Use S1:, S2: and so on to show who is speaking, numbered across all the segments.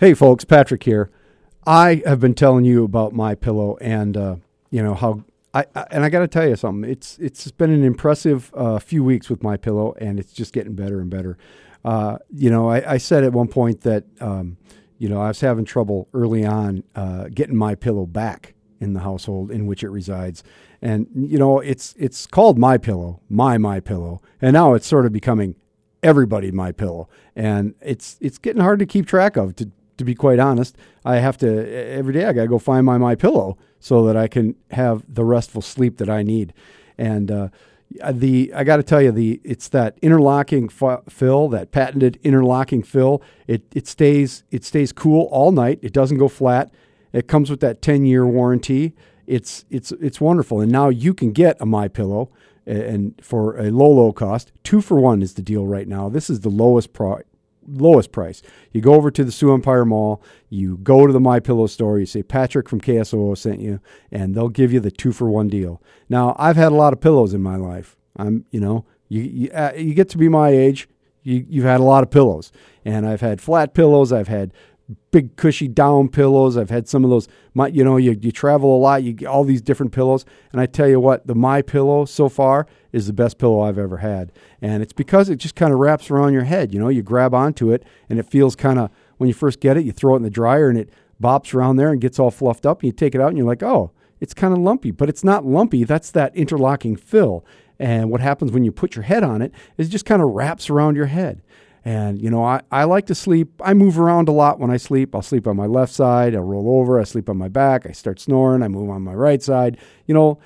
S1: Hey, folks, Patrick here. I have been telling you about my pillow, and uh, you know how I, I and I got to tell you something. It's it's been an impressive uh, few weeks with my pillow, and it's just getting better and better. Uh, you know, I, I, said at one point that um, you know I was having trouble early on uh, getting my pillow back in the household in which it resides, and you know it's it's called my pillow, my my pillow, and now it's sort of becoming everybody my pillow, and it's it's getting hard to keep track of to to be quite honest. I have to every day. I got to go find my my pillow so that I can have the restful sleep that I need. And uh, the I got to tell you the it's that interlocking fill, that patented interlocking fill. It it stays it stays cool all night. It doesn't go flat. It comes with that 10 year warranty. It's it's it's wonderful. And now you can get a my pillow and for a low low cost. Two for one is the deal right now. This is the lowest price lowest price. You go over to the Sioux Empire Mall, you go to the My Pillow store, you say Patrick from KSOO sent you, and they'll give you the two for one deal. Now, I've had a lot of pillows in my life. I'm, you know, you you, uh, you get to be my age, you you've had a lot of pillows, and I've had flat pillows, I've had big cushy down pillows. I've had some of those. My, you know, you you travel a lot. You get all these different pillows, and I tell you what, the My Pillow so far is the best pillow I've ever had, and it's because it just kind of wraps around your head. You know, you grab onto it, and it feels kind of when you first get it, you throw it in the dryer, and it bops around there and gets all fluffed up. And you take it out, and you're like, oh, it's kind of lumpy, but it's not lumpy. That's that interlocking fill. And what happens when you put your head on it is it just kind of wraps around your head. And, you know, I, I like to sleep. I move around a lot when I sleep. I'll sleep on my left side. I'll roll over. I sleep on my back. I start snoring. I move on my right side. You know,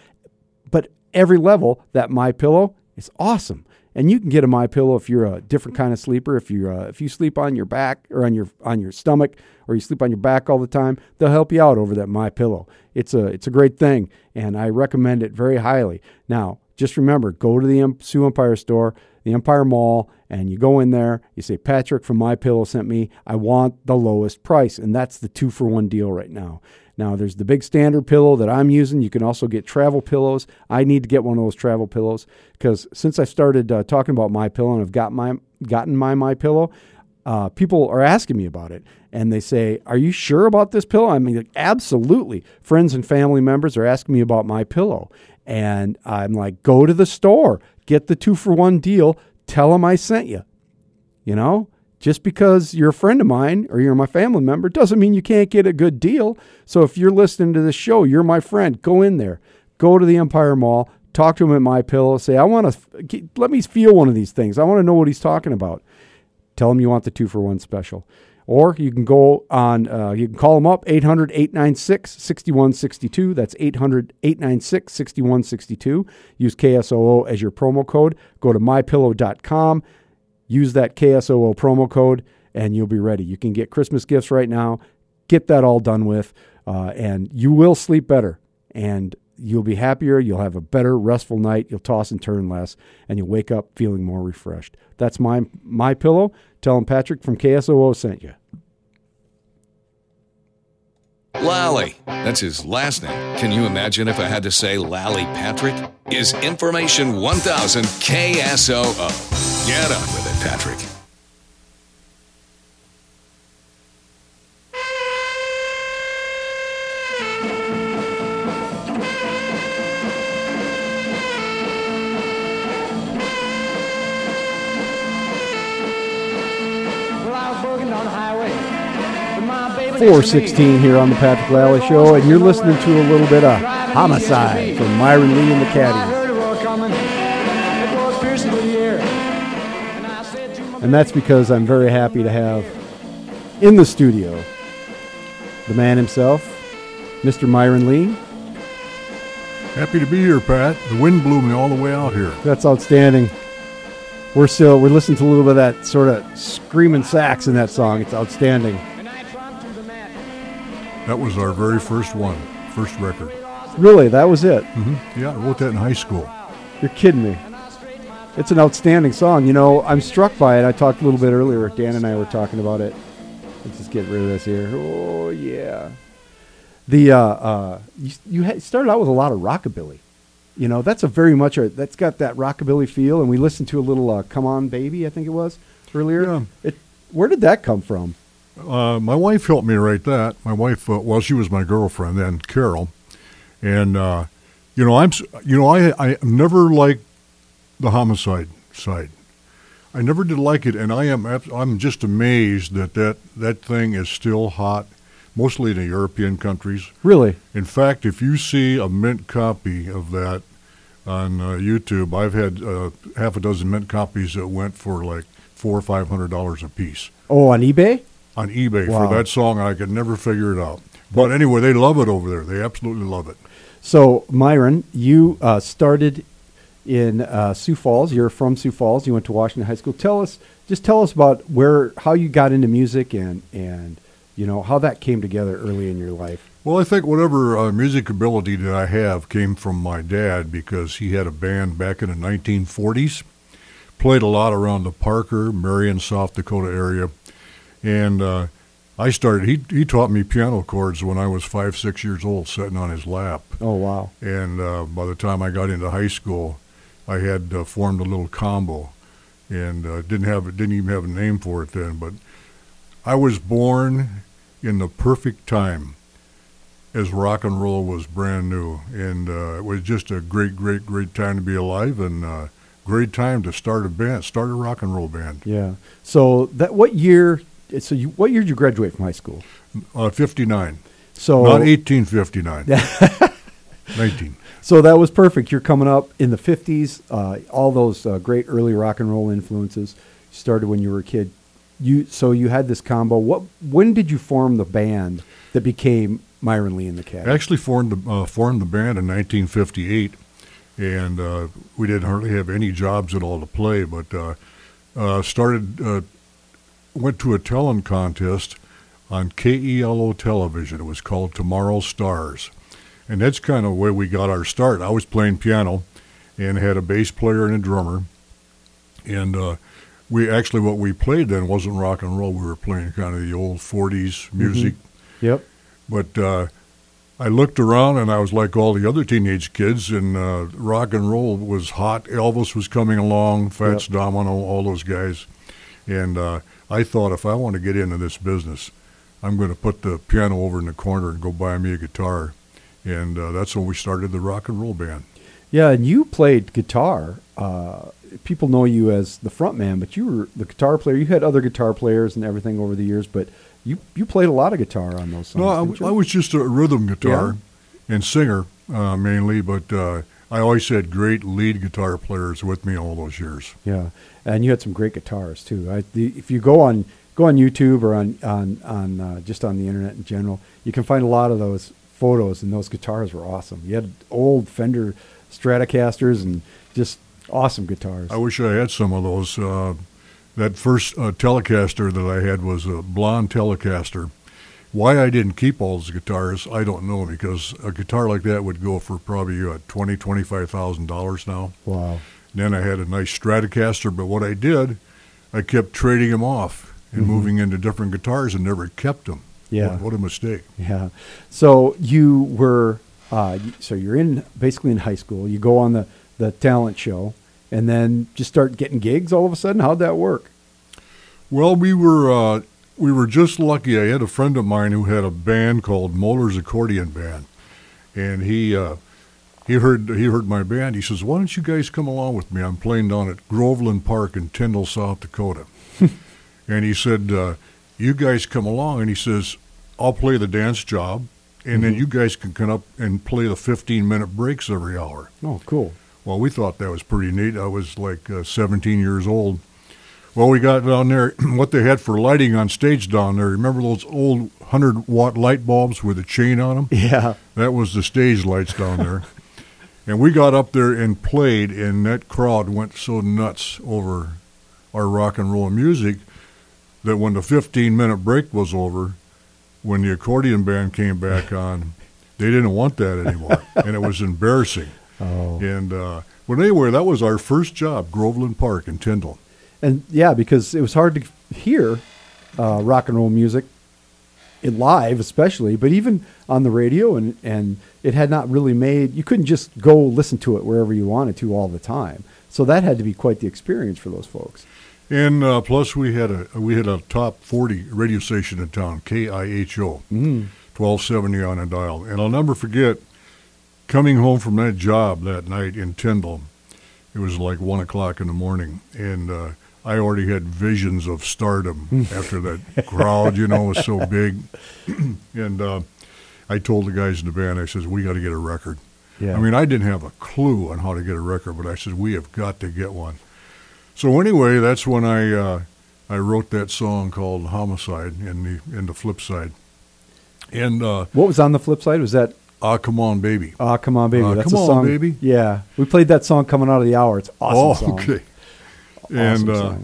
S1: but every level, that My Pillow is awesome. And you can get a My Pillow if you're a different kind of sleeper. If you're uh, if you sleep on your back or on your on your stomach or you sleep on your back all the time, they'll help you out over that My Pillow. It's a it's a great thing, and I recommend it very highly. Now, just remember, go to the Sioux Empire store the Empire Mall, and you go in there, you say, Patrick from My Pillow sent me, I want the lowest price. And that's the two for one deal right now. Now, there's the big standard pillow that I'm using. You can also get travel pillows. I need to get one of those travel pillows because since I started uh, talking about My Pillow and I've got my, gotten my My Pillow, uh, people are asking me about it and they say, Are you sure about this pillow? I mean, absolutely. Friends and family members are asking me about my pillow. And I'm like, Go to the store, get the two for one deal, tell them I sent you. You know, just because you're a friend of mine or you're my family member doesn't mean you can't get a good deal. So if you're listening to this show, you're my friend, go in there, go to the Empire Mall, talk to him at my pillow, say, I want to let me feel one of these things. I want to know what he's talking about. Tell him you want the two for one special. Or you can go on, uh, you can call them up, 800 896 6162. That's 800 896 6162. Use KSOO as your promo code. Go to mypillow.com, use that KSOO promo code, and you'll be ready. You can get Christmas gifts right now. Get that all done with, uh, and you will sleep better. And you'll be happier, you'll have a better restful night, you'll toss and turn less, and you'll wake up feeling more refreshed. That's my my pillow. Tell him Patrick from KSOO sent you.
S2: Lalley. That's his last name. Can you imagine if I had to say Lalley Patrick? Is Information 1000 KSOO. Get on with it, Patrick.
S1: Four sixteen here on the Patrick Lalley Show, and you're listening to a little bit of Homicide from Myron Lee and the Caddies. And that's because I'm very happy to have in the studio the man himself, Mr. Myron Lee.
S3: Happy to be here, Pat. The wind blew me all the way out here.
S1: That's outstanding. We're still we're listening to a little bit of that sort of screaming sax in that song. It's outstanding.
S3: That was our very first one, first record.
S1: Really, that was it.
S3: Mm-hmm. Yeah, I wrote that in high school.
S1: You're kidding me. It's an outstanding song. You know, I'm struck by it. I talked a little bit earlier. Dan and I were talking about it. Let's just get rid of this here. Oh yeah. The uh, uh, you, you started out with a lot of rockabilly. You know, that's a very much a that's got that rockabilly feel. And we listened to a little uh, "Come On Baby," I think it was earlier.
S3: Yeah.
S1: It, where did that come from?
S3: Uh, my wife helped me write that. My wife, uh, well, she was my girlfriend then, Carol, and uh, you know, I'm, you know, I I never liked the homicide side. I never did like it, and I am I'm just amazed that that that thing is still hot, mostly in the European countries.
S1: Really?
S3: In fact, if you see a mint copy of that on uh, YouTube, I've had uh, half a dozen mint copies that went for like four or five hundred dollars a piece
S1: Oh, on eBay?
S3: On eBay
S1: Wow.
S3: for that song. I could never figure it out. But anyway, they love it over there. They absolutely love it.
S1: So, Myron, you uh, started in uh, Sioux Falls. You're from Sioux Falls. You went to Washington High School. Tell us, just tell us about where, how you got into music, and and you know how that came together early in your life.
S3: Well, I think whatever uh, music ability that I have came from my dad because he had a band back in the 1940s. Played a lot around the Parker, Marion, South Dakota area, and uh, I started. He he taught me piano chords when I was five, six years old, sitting on his lap.
S1: Oh wow!
S3: And uh, by the time I got into high school, I had uh, formed a little combo, and uh, didn't have didn't even have a name for it then. But I was born in the perfect time, as rock and roll was brand new, and uh, it was just a great, great, great time to be alive, and uh, great time to start a band, start a rock and roll band.
S1: Yeah. So that what year? So you, what year did you graduate from high school?
S3: Uh, Fifty nine,
S1: So
S3: not eighteen fifty nine. Nineteen.
S1: So that was perfect. You're coming up in the 50s. Uh, all those uh, great early rock and roll influences started when you were a kid. You so you had this combo. What? When did you form the band that became Myron Lee and the Cat?
S3: Actually formed the, uh, formed the band in 1958, and uh, we didn't hardly have any jobs at all to play. But uh, uh, started uh, went to a talent contest on KELO television. It was called Tomorrow Stars, and that's kind of where we got our start. I was playing piano, and had a bass player and a drummer, and uh, we actually what we played then wasn't rock and roll. We were playing kind of the old 40s music.
S1: Yep.
S3: But uh, I looked around and I was like all the other teenage kids, and uh, rock and roll was hot. Elvis was coming along, Fats Domino, all those guys. And uh, I thought if I want to get into this business, I'm going to put the piano over in the corner and go buy me a guitar. And uh, that's when we started the rock and roll band.
S1: Yeah, and you played guitar. Uh, people know you as the front man, but you were the guitar player. You had other guitar players and everything over the years, but you you played a lot of guitar on those songs.
S3: No, I? I was just a rhythm guitar and singer uh, mainly, but uh, I always had great lead guitar players with me all those years.
S1: Yeah, and you had some great guitars too. I, the, if you go on go on YouTube or on on on uh, just on the internet in general, you can find a lot of those photos, and those guitars were awesome. You had old Fender Stratocasters and just awesome guitars.
S3: I wish I had some of those. Uh, that first uh, Telecaster that I had was a blonde Telecaster. Why I didn't keep all those guitars, I don't know, because a guitar like that would go for probably uh, twenty, twenty-five thousand dollars now.
S1: wow.
S3: Then I had a nice Stratocaster, but what I did, I kept trading them off and moving into different guitars and never kept them.
S1: Yeah.
S3: What, what a mistake.
S1: Yeah. So you were uh, so you're in basically in high school. You go on the the talent show, and then just start getting gigs all of a sudden. How'd that work?
S3: Well, we were uh, we were just lucky. I had a friend of mine who had a band called Moeller's Accordion Band, and he uh, he heard he heard my band. He says, "Why don't you guys come along with me? I'm playing down at Groveland Park in Tyndall, South Dakota." and he said, uh, "You guys come along." And he says, "I'll play the dance job, and then you guys can come up and play the 15 minute breaks every hour."
S1: Oh, cool.
S3: Well, we thought that was pretty neat. I was like uh, 17 years old. Well, we got down there. what they had for lighting on stage down there. Remember those old 100 watt light bulbs with a chain on them?
S1: Yeah.
S3: That was the stage lights down there. and we got up there and played, and that crowd went so nuts over our rock and roll music that when the 15 minute break was over, when the accordion band came back on, they didn't want that anymore. and it was embarrassing.
S1: Oh.
S3: And uh, but anyway, that was our first job, Groveland Park in Tyndall.
S1: And yeah, because it was hard to hear uh, rock and roll music in live, especially, but even on the radio, and and it had not really made. You couldn't just go listen to it wherever you wanted to all the time. So that had to be quite the experience for those folks.
S3: And uh, plus, we had a we had a top forty radio station in town, KIHO,
S1: Mm.
S3: twelve seventy on a dial. And I'll never forget coming home from that job that night in Tyndall. It was like one o'clock in the morning, and uh, I already had visions of stardom after that crowd, you know, was so big. and uh, I told the guys in the band, I says, "We got to get a record."
S1: Yeah.
S3: I mean, I didn't have a clue on how to get a record, but I said, "We have got to get one." So anyway, that's when I uh, I wrote that song called "Homicide" in the in the flip side. And uh,
S1: what was on the flip side? Was that
S3: "Ah, Come On, Baby."
S1: Ah, come on, baby?
S3: Uh,
S1: That's
S3: Come
S1: a
S3: On,
S1: song.
S3: Baby?
S1: Yeah, we played that song coming out of the hour. It's awesome
S3: oh,
S1: song.
S3: okay.
S1: Awesome
S3: and uh,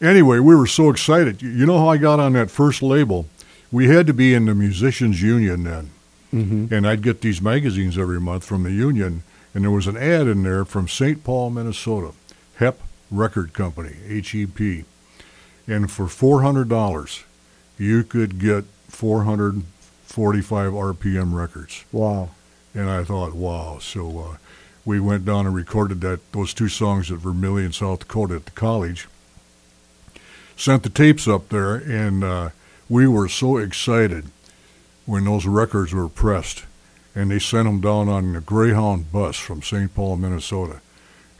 S3: anyway, we were so excited. You- know how I got on that first label? We had to be in the musicians union then.
S1: Mhm.
S3: and I'd get these magazines every month from the union, and there was an ad in there from St. Paul, Minnesota, HEP Record Company, H-E-P, and for four hundred dollars, you could get four hundred forty-five RPM records.
S1: Wow.
S3: And I thought, wow. So uh, we went down and recorded that those two songs at Vermillion, South Dakota, at the college. Sent the tapes up there, and uh, we were so excited when those records were pressed, and they sent them down on a Greyhound bus from St. Paul, Minnesota.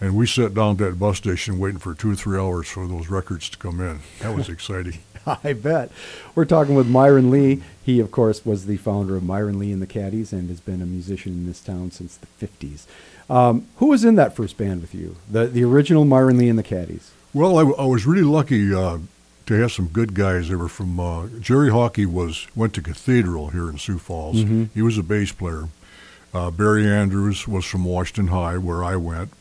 S3: And we sat down at that bus station waiting for two or three hours for those records to come in. That was exciting.
S1: I bet. We're talking with Myron Lee. He, of course, was the founder of Myron Lee and the Caddies and has been a musician in this town since the 50s. Um, who was in that first band with you? The, the original Myron Lee and the Caddies.
S3: Well, I, I was really lucky uh, to have some good guys. They were from uh, Jerry Hockey was went to Cathedral here in Sioux Falls.
S1: Mhm.
S3: He was a bass player. Uh, Barry Andrews was from Washington High, where I went,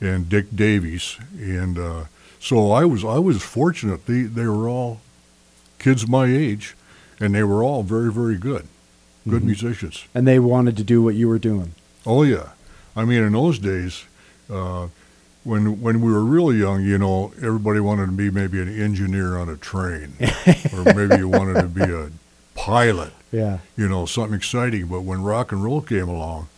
S3: and Dick Davies. And uh, so I was I was fortunate. They they were all kids my age, and they were all very very good, good
S1: Mhm.
S3: musicians.
S1: And they wanted to do what you were doing.
S3: Oh yeah, I mean in those days, uh, when when we were really young, you know, everybody wanted to be maybe an engineer on a train, or maybe you wanted to be a pilot,
S1: Yeah.
S3: you know, something exciting. But when rock and roll came along,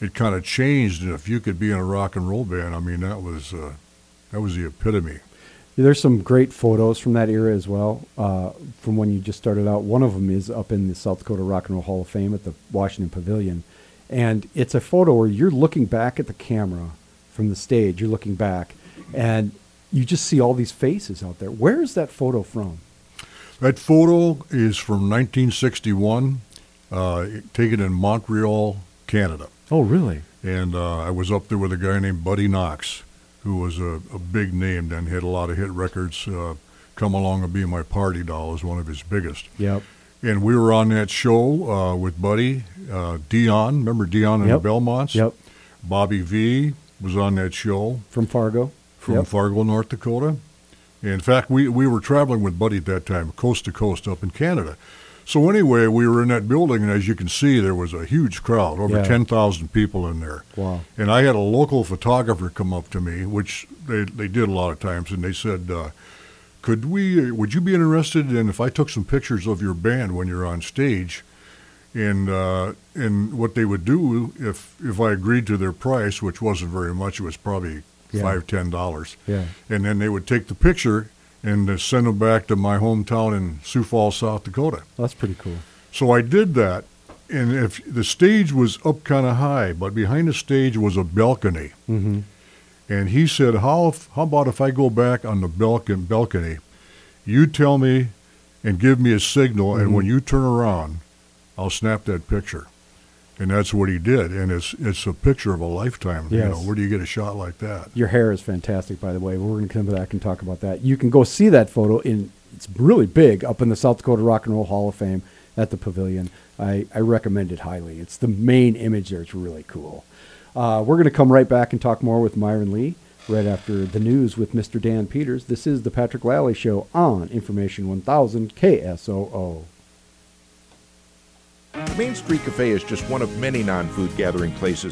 S3: it kind of changed. And if you could be in a rock and roll band, I mean, that was uh, that was the epitome.
S1: There's some great photos from that era as well, uh, from when you just started out. One of them is up in the South Dakota Rock and Roll Hall of Fame at the Washington Pavilion. And it's a photo where you're looking back at the camera from the stage, you're looking back, and you just see all these faces out there. Where is that photo from?
S3: That photo is from 1961, uh, taken in Montreal, Canada.
S1: Oh, really?
S3: and uh, I was up there with a guy named Buddy Knox, who was a, a big name then. Had a lot of hit records. Uh, Come Along and Be My Party Doll was one of his biggest.
S1: Yep.
S3: And we were on that show uh, with Buddy, uh, Dion. Remember Dion and
S1: Yep.
S3: the Belmonts?
S1: Yep.
S3: Bobby Vee was on that show
S1: From Fargo.
S3: from
S1: Yep.
S3: Fargo, North Dakota. In fact, we, we were traveling with Buddy at that time, coast to coast up in Canada. So anyway, we were in that building, and as you can see, there was a huge crowd, over
S1: Yeah.
S3: 10,000 people in there.
S1: Wow.
S3: And I had a local photographer come up to me, which they, they did a lot of times, and they said, uh, "Could we? Would you be interested in if I took some pictures of your band when you're on stage?" And uh, and what they would do if if I agreed to their price, which wasn't very much, it was probably
S1: Yeah.
S3: five ten dollars,
S1: Yeah.
S3: and then they would take the picture and uh, send them back to my hometown in Sioux Falls, South Dakota.
S1: That's pretty cool.
S3: So I did that, and if the stage was up kind of high, but behind the stage was a balcony,
S1: Mm-hmm.
S3: and he said, "How if, how about if I go back on the balcony, balcony, you tell me, and give me a signal, and
S1: Mhm.
S3: when you turn around, I'll snap that picture." And that's what he did, and it's it's a picture of a lifetime. You know, where do you get a shot like that?
S1: Your hair is fantastic, by the way. We're going to come back and talk about that. You can go see that photo in. It's really big up in the South Dakota Rock and Roll Hall of Fame at the Pavilion. I, I recommend it highly. It's the main image there. It's really cool. Uh, we're going to come right back and talk more with Myron Lee right after the news with Mr. Dan Peters. This is the Patrick Lalley Show on Information 1000 KSOO.
S4: Main Street Cafe is just one of many non food gathering places